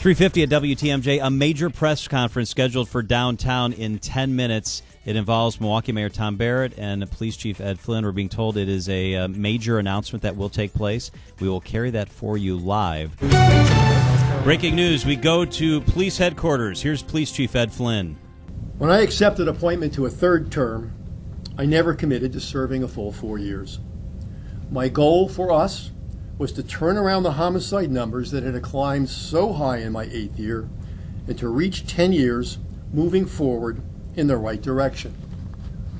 350 at WTMJ, a major press conference scheduled for downtown in 10 minutes. It involves Milwaukee Mayor Tom Barrett and Police Chief Ed Flynn. We're being told it is a, uh, major announcement that will take place. We will carry that for you live. Breaking news we go to police headquarters. Here's Police Chief Ed Flynn. When I accepted appointment to a third term, I never committed to serving a full four years. My goal for us was to turn around the homicide numbers that had climbed so high in my eighth year and to reach 10 years moving forward in the right direction.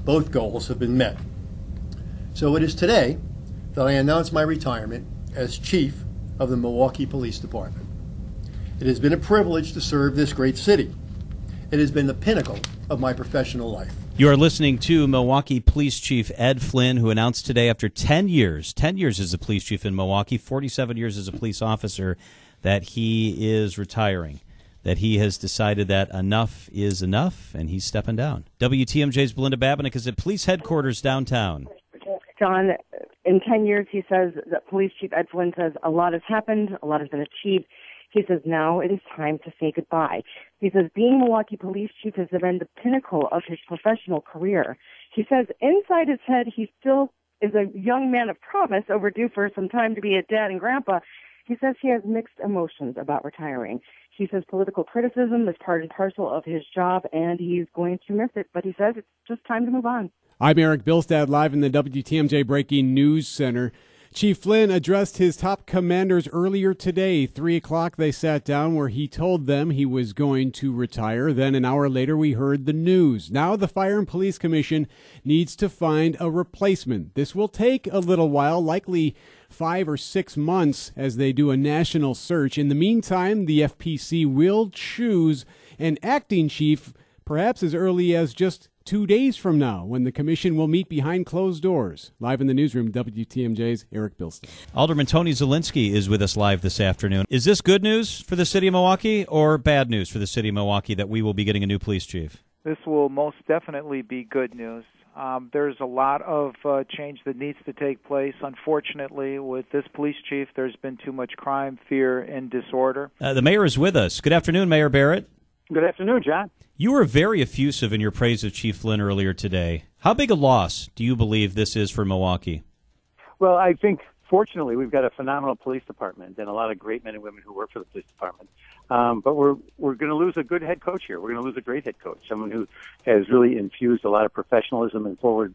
Both goals have been met. So it is today that I announce my retirement as Chief of the Milwaukee Police Department. It has been a privilege to serve this great city. It has been the pinnacle of my professional life. You are listening to Milwaukee Police Chief Ed Flynn, who announced today after 10 years, 10 years as a police chief in Milwaukee, 47 years as a police officer, that he is retiring. That he has decided that enough is enough and he's stepping down. WTMJ's Belinda Babinick is at police headquarters downtown. John, in 10 years, he says that Police Chief Ed Flynn says a lot has happened, a lot has been achieved. He says now it is time to say goodbye. He says being Milwaukee police chief has been the pinnacle of his professional career. He says inside his head he still is a young man of promise overdue for some time to be a dad and grandpa. He says he has mixed emotions about retiring. He says political criticism is part and parcel of his job and he's going to miss it, but he says it's just time to move on. I'm Eric Bilstad live in the WTMJ Breaking News Center. Chief Flynn addressed his top commanders earlier today. Three o'clock, they sat down where he told them he was going to retire. Then, an hour later, we heard the news. Now, the Fire and Police Commission needs to find a replacement. This will take a little while, likely five or six months, as they do a national search. In the meantime, the FPC will choose an acting chief perhaps as early as just two days from now when the commission will meet behind closed doors. Live in the newsroom, WTMJ's Eric Bilstein. Alderman Tony Zielinski is with us live this afternoon. Is this good news for the city of Milwaukee or bad news for the city of Milwaukee that we will be getting a new police chief? This will most definitely be good news. Um, there's a lot of uh, change that needs to take place. Unfortunately, with this police chief, there's been too much crime, fear, and disorder. Uh, the mayor is with us. Good afternoon, Mayor Barrett. Good afternoon, John. You were very effusive in your praise of Chief Flynn earlier today. How big a loss do you believe this is for Milwaukee? Well, I think fortunately we've got a phenomenal police department and a lot of great men and women who work for the police department. Um, but we're we're going to lose a good head coach here. We're going to lose a great head coach, someone who has really infused a lot of professionalism and forward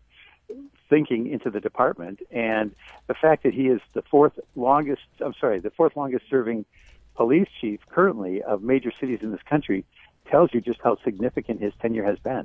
thinking into the department. And the fact that he is the fourth longest, I'm sorry, the fourth longest serving police chief currently of major cities in this country tells you just how significant his tenure has been.